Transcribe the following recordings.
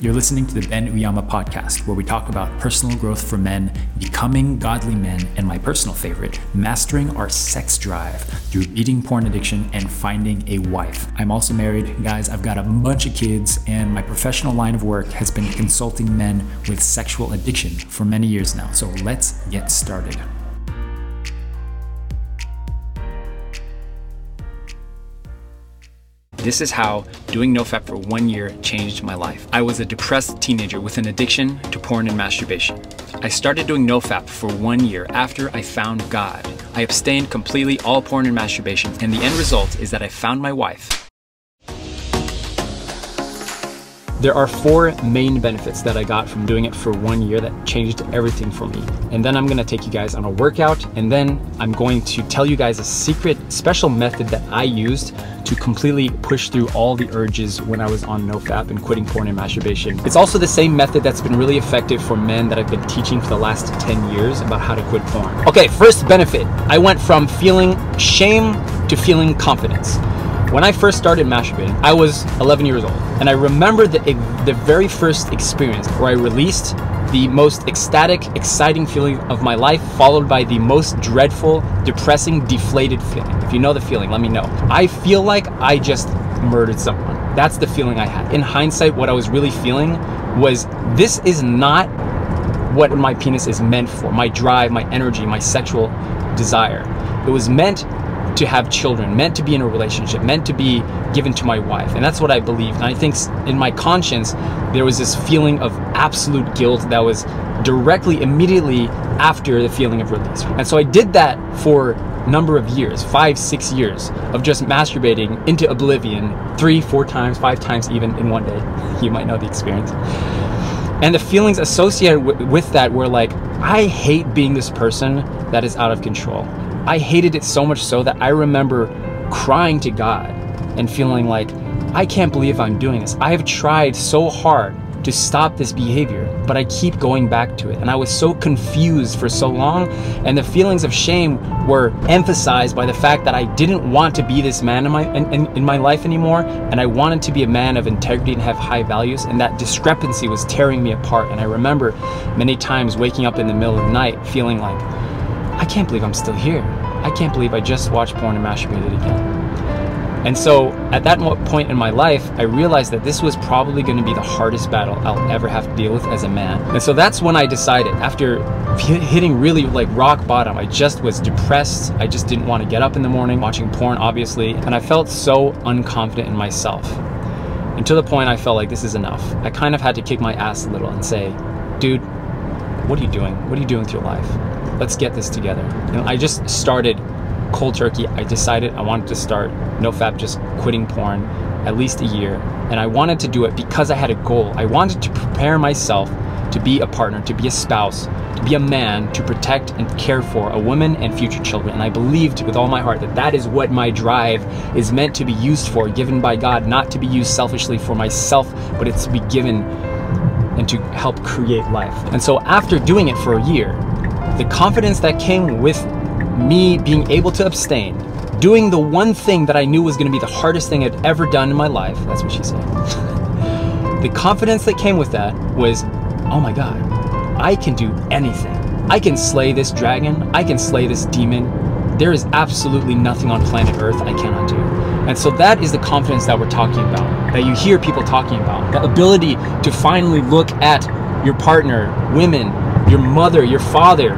You're listening to the Ben Uyama podcast, where we talk about personal growth for men, becoming godly men, and my personal favorite, mastering our sex drive through beating porn addiction and finding a wife. I'm also married. Guys, I've got a bunch of kids, and my professional line of work has been consulting men with sexual addiction for many years now. So let's get started. This is how doing NoFap for one year changed my life. I was a depressed teenager with an addiction to porn and masturbation. I started doing NoFap for one year after I found God. I abstained completely all porn and masturbation, and the end result is that I found my wife. There are four main benefits that I got from doing it for one year that changed everything for me. And then I'm gonna take you guys on a workout, and then I'm going to tell you guys a secret special method that I used to completely push through all the urges when I was on NoFap and quitting porn and masturbation. It's also the same method that's been really effective for men that I've been teaching for the last 10 years about how to quit porn. Okay, first benefit I went from feeling shame to feeling confidence. When I first started masturbating, I was 11 years old, and I remember the, the very first experience where I released the most ecstatic, exciting feeling of my life, followed by the most dreadful, depressing, deflated feeling. If you know the feeling, let me know. I feel like I just murdered someone. That's the feeling I had. In hindsight, what I was really feeling was this is not what my penis is meant for my drive, my energy, my sexual desire. It was meant to have children, meant to be in a relationship, meant to be given to my wife. And that's what I believe. And I think in my conscience, there was this feeling of absolute guilt that was directly, immediately after the feeling of release. And so I did that for number of years, five, six years of just masturbating into oblivion, three, four times, five times even in one day. You might know the experience. And the feelings associated with that were like, I hate being this person that is out of control. I hated it so much so that I remember crying to God and feeling like, I can't believe I'm doing this. I have tried so hard to stop this behavior, but I keep going back to it. And I was so confused for so long, and the feelings of shame were emphasized by the fact that I didn't want to be this man in my in, in, in my life anymore, and I wanted to be a man of integrity and have high values, and that discrepancy was tearing me apart. And I remember many times waking up in the middle of the night feeling like, I can't believe I'm still here. I can't believe I just watched porn and masturbated again. And so at that point in my life, I realized that this was probably going to be the hardest battle I'll ever have to deal with as a man. And so that's when I decided, after hitting really like rock bottom, I just was depressed. I just didn't want to get up in the morning, watching porn, obviously. And I felt so unconfident in myself. And to the point I felt like this is enough. I kind of had to kick my ass a little and say, dude, what are you doing? What are you doing with your life? Let's get this together. And I just started cold turkey. I decided I wanted to start NoFap, just quitting porn, at least a year. And I wanted to do it because I had a goal. I wanted to prepare myself to be a partner, to be a spouse, to be a man, to protect and care for a woman and future children. And I believed with all my heart that that is what my drive is meant to be used for, given by God, not to be used selfishly for myself, but it's to be given and to help create life. And so after doing it for a year, the confidence that came with me being able to abstain, doing the one thing that I knew was going to be the hardest thing I'd ever done in my life. That's what she said. the confidence that came with that was, oh my God, I can do anything. I can slay this dragon. I can slay this demon. There is absolutely nothing on planet Earth I cannot do. And so that is the confidence that we're talking about, that you hear people talking about. The ability to finally look at your partner, women, your mother, your father,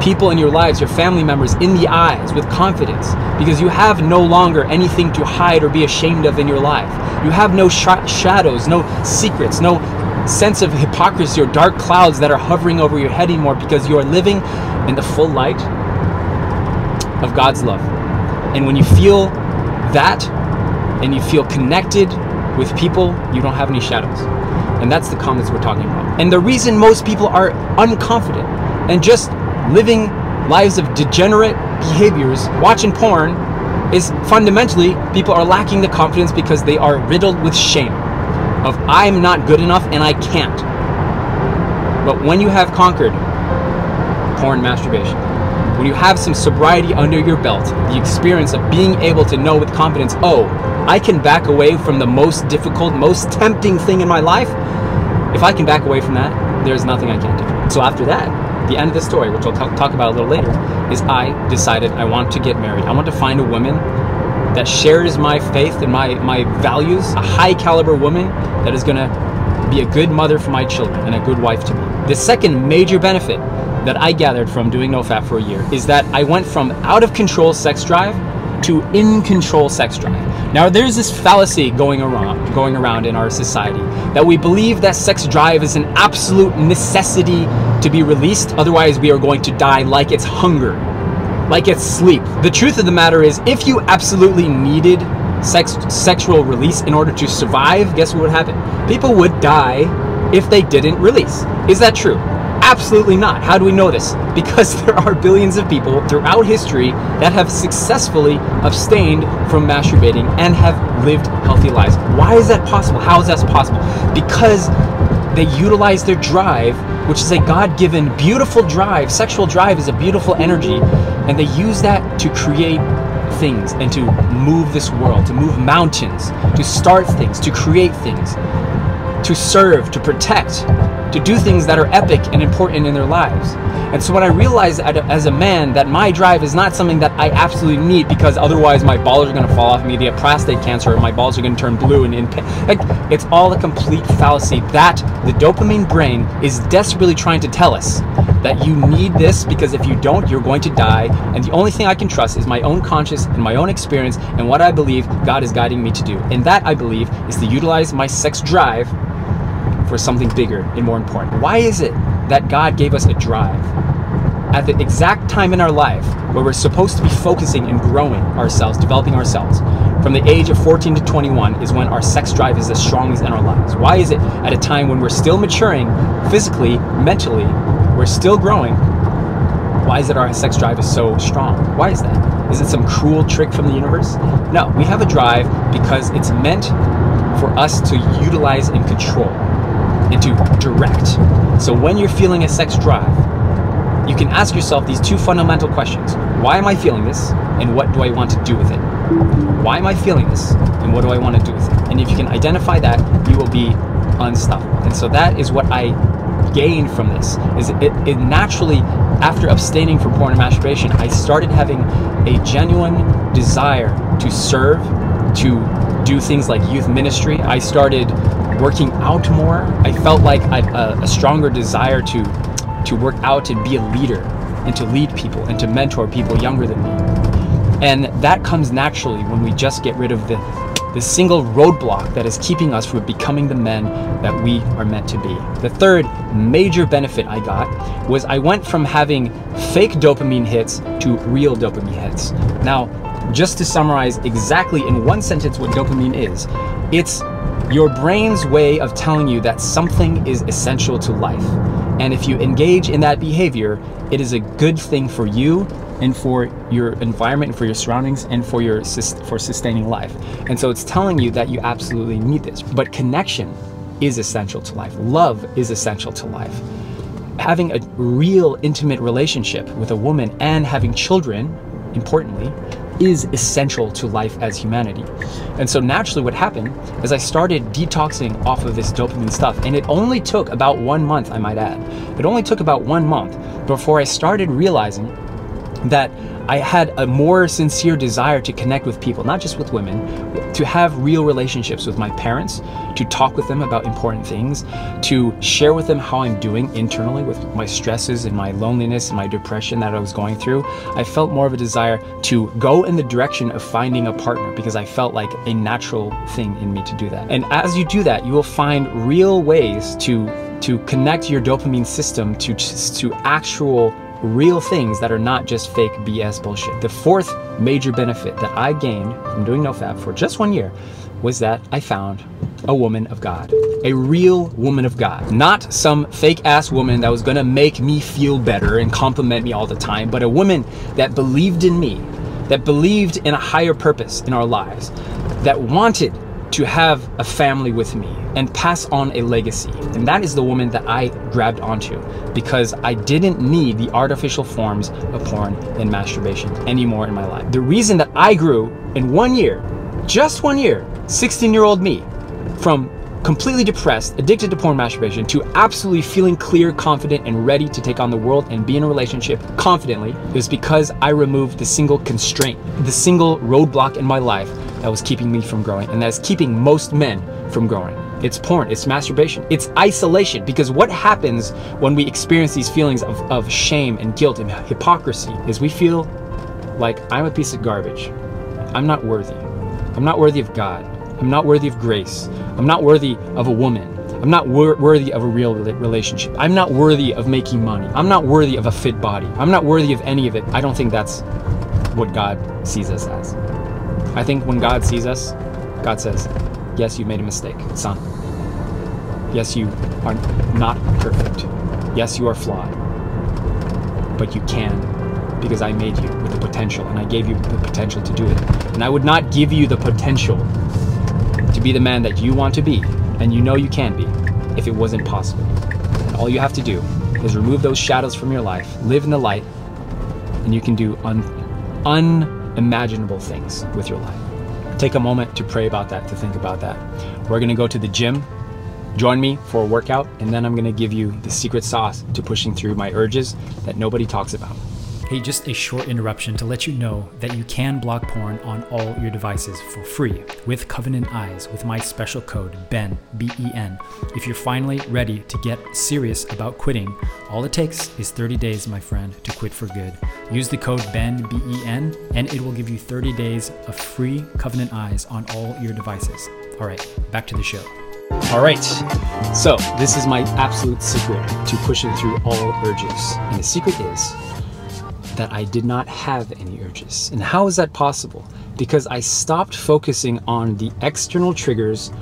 people in your lives, your family members, in the eyes with confidence because you have no longer anything to hide or be ashamed of in your life. You have no sh- shadows, no secrets, no sense of hypocrisy or dark clouds that are hovering over your head anymore because you are living in the full light of God's love. And when you feel that and you feel connected with people, you don't have any shadows. And that's the confidence we're talking about. And the reason most people are unconfident and just living lives of degenerate behaviors, watching porn, is fundamentally people are lacking the confidence because they are riddled with shame of I'm not good enough and I can't. But when you have conquered porn masturbation, when you have some sobriety under your belt, the experience of being able to know with confidence, oh, I can back away from the most difficult, most tempting thing in my life, If I can back away from that, there's nothing I can't do. So after that, the end of the story, which I'll talk, talk about a little later, is I decided I want to get married. I want to find a woman that shares my faith and my, my values, a high caliber woman that is gonna be a good mother for my children and a good wife to me. The second major benefit that I gathered from doing NoFap for a year is that I went from out of control sex drive to in control sex drive. Now there's this fallacy going around going around in our society that we believe that sex drive is an absolute necessity to be released otherwise we are going to die like it's hunger like it's sleep. The truth of the matter is, if you absolutely needed sex sexual release in order to survive, guess what would happen? People would die if they didn't release. Is that true? Absolutely not. How do we know this? Because there are billions of people throughout history that have successfully abstained from masturbating and have lived healthy lives. Why is that possible? How is that possible? Because they utilize their drive, which is a God given beautiful drive. Sexual drive is a beautiful energy, and they use that to create things and to move this world, to move mountains, to start things, to create things, to serve, to protect, to do things that are epic and important in their lives. And so when I realized as a man that my drive is not something that I absolutely need because otherwise my balls are going to fall off me, get prostate cancer, my balls are going to turn blue and in. Like, it's all a complete fallacy that the dopamine brain is desperately trying to tell us that you need this because if you don't, you're going to die. And the only thing I can trust is my own conscience and my own experience and what I believe God is guiding me to do. And that I believe is to utilize my sex drive for something bigger and more important. Why is it that God gave us a drive at the exact time in our life where we're supposed to be focusing and growing ourselves, developing ourselves? From the age of 14 to 21 is when our sex drive is the strongest in our lives. Why is it at a time when we're still maturing physically, mentally, we're still growing? Why is it our sex drive is so strong? Why is that? Is it some cruel trick from the universe? No, we have a drive because it's meant for us to utilize and control and to direct. So when you're feeling a sex drive, you can ask yourself these two fundamental questions. Why am I feeling this? And what do I want to do with it? Why am I feeling this? And what do I want to do with it? And if you can identify that, you will be unstoppable. And so that is what I gained from this is it, it naturally after abstaining from porn and masturbation i started having a genuine desire to serve to do things like youth ministry i started working out more, I felt like I, a, uh, a stronger desire to to work out and be a leader and to lead people and to mentor people younger than me. And that comes naturally when we just get rid of the the single roadblock that is keeping us from becoming the men that we are meant to be. The third major benefit I got was I went from having fake dopamine hits to real dopamine hits. Now, just to summarize exactly in one sentence what dopamine is, it's your brain's way of telling you that something is essential to life. And if you engage in that behavior, it is a good thing for you and for your environment and for your surroundings and for your for sustaining life. And so it's telling you that you absolutely need this. But connection is essential to life. Love is essential to life. Having a real intimate relationship with a woman and having children, importantly, is essential to life as humanity. And so naturally what happened is I started detoxing off of this dopamine stuff. And it only took about one month, I might add. It only took about one month before I started realizing that I had a more sincere desire to connect with people, not just with women, to have real relationships with my parents, to talk with them about important things, to share with them how I'm doing internally with my stresses and my loneliness and my depression that I was going through. I felt more of a desire to go in the direction of finding a partner because I felt like a natural thing in me to do that. And as you do that, you will find real ways to to connect your dopamine system to to actual real things that are not just fake BS bullshit. The fourth major benefit that I gained from doing NoFap for just one year was that I found a woman of God. A real woman of God. Not some fake ass woman that was gonna make me feel better and compliment me all the time, but a woman that believed in me, that believed in a higher purpose in our lives, that wanted to have a family with me and pass on a legacy. And that is the woman that I grabbed onto because I didn't need the artificial forms of porn and masturbation anymore in my life. The reason that I grew in one year, just one year, 16 year old me, from completely depressed, addicted to porn masturbation, to absolutely feeling clear, confident, and ready to take on the world and be in a relationship confidently, it was because I removed the single constraint, the single roadblock in my life that was keeping me from growing, and that is keeping most men from growing. It's porn, it's masturbation, it's isolation. Because what happens when we experience these feelings of, of shame and guilt and hypocrisy is we feel like I'm a piece of garbage. I'm not worthy. I'm not worthy of God. I'm not worthy of grace. I'm not worthy of a woman. I'm not wor- worthy of a real relationship. I'm not worthy of making money. I'm not worthy of a fit body. I'm not worthy of any of it. I don't think that's what God sees us as. I think when God sees us, God says, Yes, you made a mistake, son. Yes, you are not perfect. Yes, you are flawed. But you can because I made you with the potential and I gave you the potential to do it. And I would not give you the potential to be the man that you want to be and you know you can be if it wasn't possible. And all you have to do is remove those shadows from your life, live in the light, and you can do un- unimaginable things with your life. Take a moment to pray about that, to think about that. We're to go to the gym. Join me for a workout, and then I'm to give you the secret sauce to pushing through my urges that nobody talks about. Hey, just a short interruption to let you know that you can block porn on all your devices for free with Covenant Eyes with my special code BEN, B E N. If you're finally ready to get serious about quitting, all it takes is 30 days, my friend, to quit for good. Use the code BEN, B E N, and it will give you 30 days of free Covenant Eyes on all your devices. All right, back to the show. All right, so this is my absolute secret to pushing through all urges. And the secret is that I did not have any urges. And how is that possible? Because I stopped focusing on the external triggers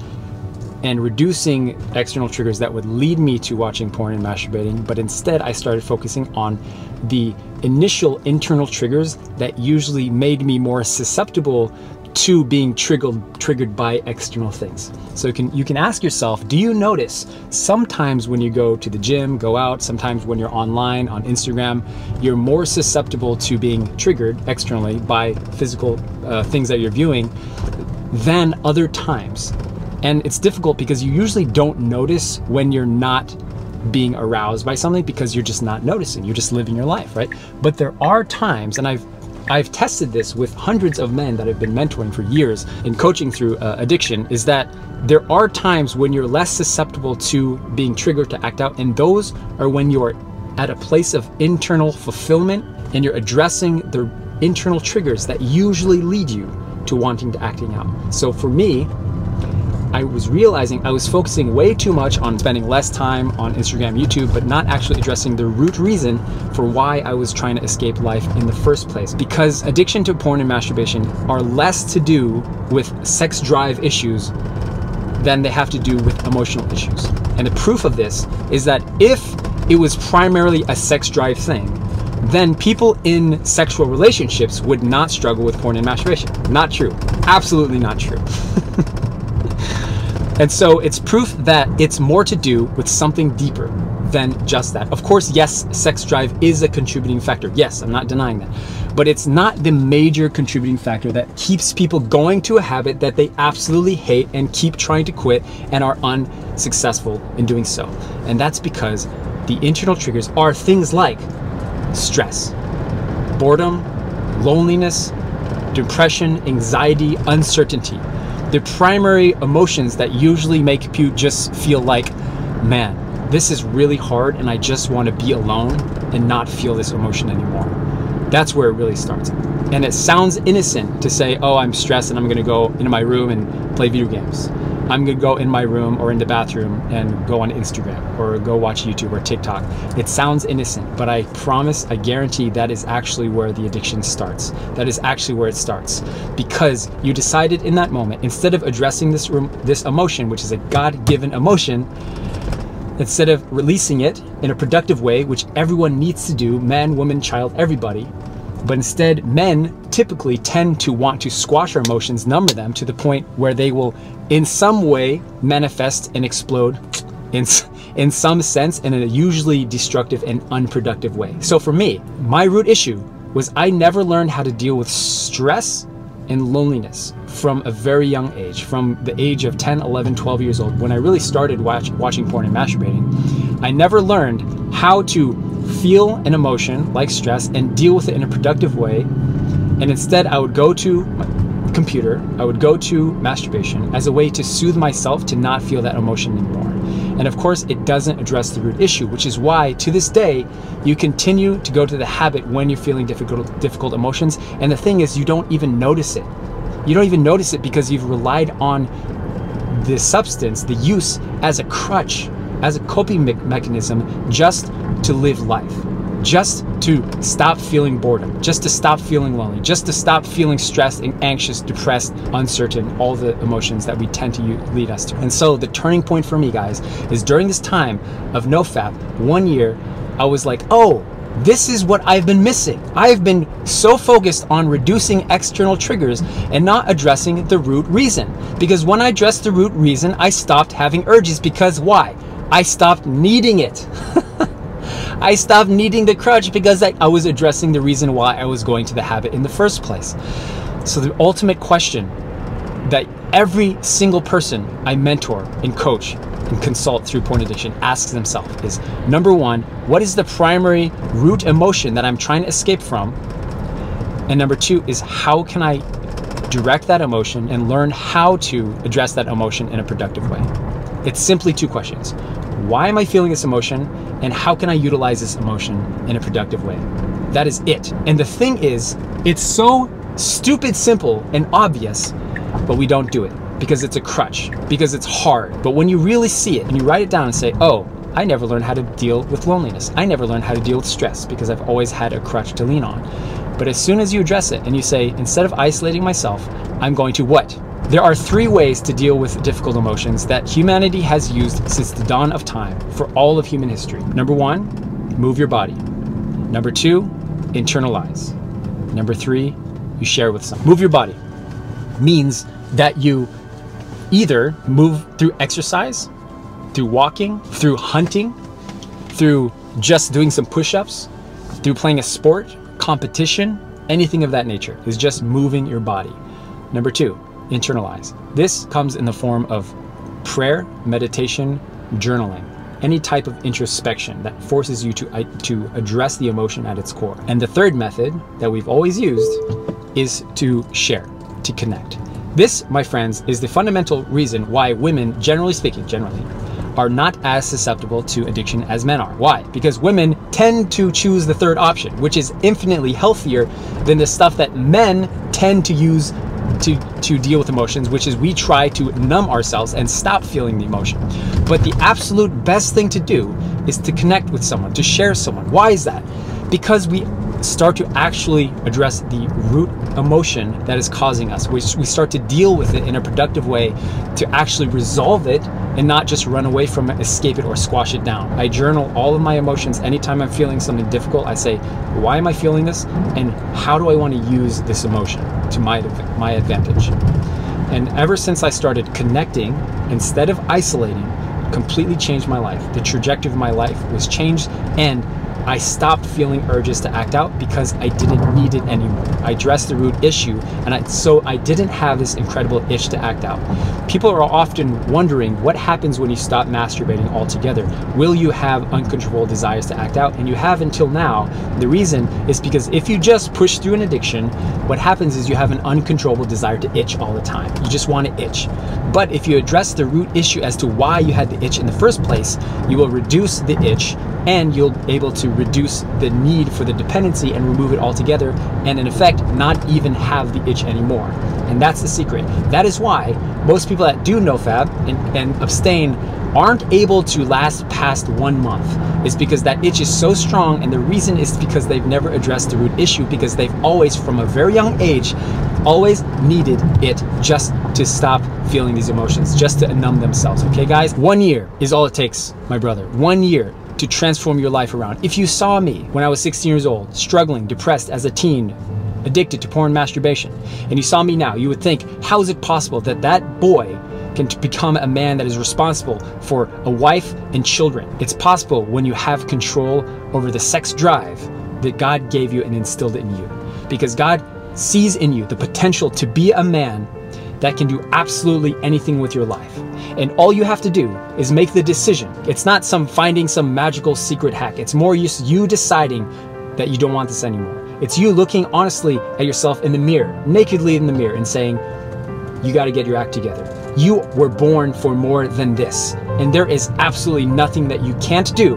and reducing external triggers that would lead me to watching porn and masturbating, but instead I started focusing on the initial internal triggers that usually made me more susceptible to being triggered triggered by external things. So you can you can ask yourself, do you notice sometimes when you go to the gym, go out, sometimes when you're online on Instagram, you're more susceptible to being triggered externally by physical uh, things that you're viewing than other times. And it's difficult because you usually don't notice when you're not being aroused by something because you're just not noticing. You're just living your life, right? But there are times, and I've I've tested this with hundreds of men that I've been mentoring for years and coaching through uh, addiction is that there are times when you're less susceptible to being triggered to act out, and those are when you're at a place of internal fulfillment and you're addressing the internal triggers that usually lead you to wanting to acting out. So for me, I was realizing I was focusing way too much on spending less time on Instagram, YouTube, but not actually addressing the root reason for why I was trying to escape life in the first place. Because addiction to porn and masturbation are less to do with sex drive issues than they have to do with emotional issues. And the proof of this is that if it was primarily a sex drive thing, then people in sexual relationships would not struggle with porn and masturbation. Not true. Absolutely not true. And so it's proof that it's more to do with something deeper than just that. Of course, yes, sex drive is a contributing factor. Yes, I'm not denying that. But it's not the major contributing factor that keeps people going to a habit that they absolutely hate and keep trying to quit and are unsuccessful in doing so. And that's because the internal triggers are things like stress, boredom, loneliness, depression, anxiety, uncertainty the primary emotions that usually make you just feel like, man, this is really hard and I just want to be alone and not feel this emotion anymore. That's where it really starts. And it sounds innocent to say, oh, I'm stressed and I'm going to go into my room and play video games. I'm gonna go in my room or in the bathroom and go on Instagram or go watch YouTube or TikTok. It sounds innocent, but I promise, I guarantee that is actually where the addiction starts. That is actually where it starts because you decided in that moment, instead of addressing this room, this emotion, which is a God-given emotion, instead of releasing it in a productive way, which everyone needs to do, man, woman, child, everybody, but instead, men typically tend to want to squash our emotions, number them to the point where they will, in some way, manifest and explode in, in some sense in a usually destructive and unproductive way. So for me, my root issue was I never learned how to deal with stress and loneliness from a very young age, from the age of 10, 11, 12 years old, when I really started watch, watching porn and masturbating, I never learned how to feel an emotion like stress and deal with it in a productive way. And instead, I would go to my computer, I would go to masturbation as a way to soothe myself to not feel that emotion anymore. And of course, it doesn't address the root issue, which is why to this day, you continue to go to the habit when you're feeling difficult, difficult emotions. And the thing is, you don't even notice it. You don't even notice it because you've relied on the substance, the use, as a crutch, as a coping me- mechanism just to live life just to stop feeling boredom, just to stop feeling lonely, just to stop feeling stressed and anxious, depressed, uncertain, all the emotions that we tend to lead us to. And so the turning point for me, guys, is during this time of NoFap, one year, I was like, oh, this is what I've been missing. I've been so focused on reducing external triggers and not addressing the root reason. Because when I addressed the root reason, I stopped having urges. Because why? I stopped needing it. I stopped needing the crutch because I, I was addressing the reason why I was going to the habit in the first place. So, the ultimate question that every single person I mentor and coach and consult through porn addiction asks themselves is number one, what is the primary root emotion that I'm trying to escape from? And number two is how can I direct that emotion and learn how to address that emotion in a productive way? It's simply two questions. Why am I feeling this emotion? And how can I utilize this emotion in a productive way? That is it. And the thing is, it's so stupid simple and obvious, but we don't do it because it's a crutch, because it's hard. But when you really see it and you write it down and say, oh, I never learned how to deal with loneliness. I never learned how to deal with stress because I've always had a crutch to lean on. But as soon as you address it and you say, instead of isolating myself, I'm going to what? There are three ways to deal with difficult emotions that humanity has used since the dawn of time for all of human history. Number one, move your body. Number two, internalize. Number three, you share with someone. Move your body means that you either move through exercise, through walking, through hunting, through just doing some push ups, through playing a sport, competition, anything of that nature is just moving your body. Number two, internalize. This comes in the form of prayer, meditation, journaling, any type of introspection that forces you to, uh, to address the emotion at its core. And the third method that we've always used is to share, to connect. This, my friends, is the fundamental reason why women, generally speaking, generally, are not as susceptible to addiction as men are. Why? Because women tend to choose the third option, which is infinitely healthier than the stuff that men tend to use to, to deal with emotions, which is we try to numb ourselves and stop feeling the emotion. But the absolute best thing to do is to connect with someone, to share someone. Why is that? Because we start to actually address the root emotion that is causing us. We, we start to deal with it in a productive way to actually resolve it and not just run away from it, escape it, or squash it down. I journal all of my emotions anytime I'm feeling something difficult. I say, why am I feeling this? And how do I want to use this emotion to my, my advantage? And ever since I started connecting instead of isolating, completely changed my life. The trajectory of my life was changed and I stopped feeling urges to act out because I didn't need it anymore. I addressed the root issue, and I, so I didn't have this incredible itch to act out. People are often wondering what happens when you stop masturbating altogether. Will you have uncontrollable desires to act out? And you have until now. The reason is because if you just push through an addiction, what happens is you have an uncontrollable desire to itch all the time. You just want to itch. But if you address the root issue as to why you had the itch in the first place, you will reduce the itch and you'll be able to reduce the need for the dependency and remove it altogether and in effect not even have the itch anymore. And that's the secret. That is why most people that do nofap and, and abstain aren't able to last past one month. Is because that itch is so strong and the reason is because they've never addressed the root issue because they've always from a very young age always needed it just to stop feeling these emotions just to numb themselves. Okay guys? One year is all it takes my brother. One year to transform your life around. If you saw me when I was 16 years old, struggling, depressed as a teen, addicted to porn masturbation, and you saw me now, you would think, how is it possible that that boy can become a man that is responsible for a wife and children? It's possible when you have control over the sex drive that God gave you and instilled in you. Because God sees in you the potential to be a man that can do absolutely anything with your life. And all you have to do is make the decision. It's not some finding some magical secret hack. It's more just you deciding that you don't want this anymore. It's you looking honestly at yourself in the mirror, nakedly in the mirror, and saying, You got to get your act together. You were born for more than this. And there is absolutely nothing that you can't do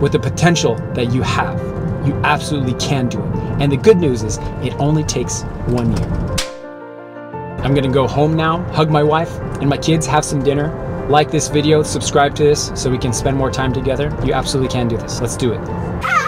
with the potential that you have. You absolutely can do it. And the good news is, it only takes one year. I'm gonna go home now, hug my wife and my kids, have some dinner, like this video, subscribe to this so we can spend more time together. You absolutely can do this. Let's do it.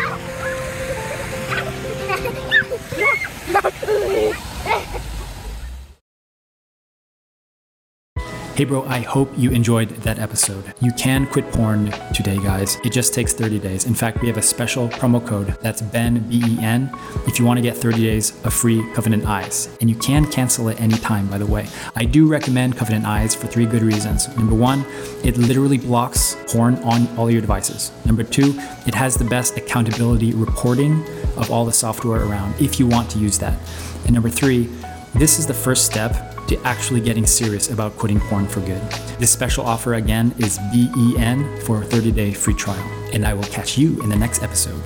Hey, bro, I hope you enjoyed that episode. You can quit porn today, guys. It just takes 30 days. In fact, we have a special promo code that's Ben, B E N, if you want to get 30 days of free Covenant Eyes. And you can cancel at any time, by the way. I do recommend Covenant Eyes for three good reasons. Number one, it literally blocks porn on all your devices. Number two, it has the best accountability reporting of all the software around if you want to use that. And number three, this is the first step to actually getting serious about quitting porn for good. This special offer again is BEN for a 30 day free trial. And I will catch you in the next episode.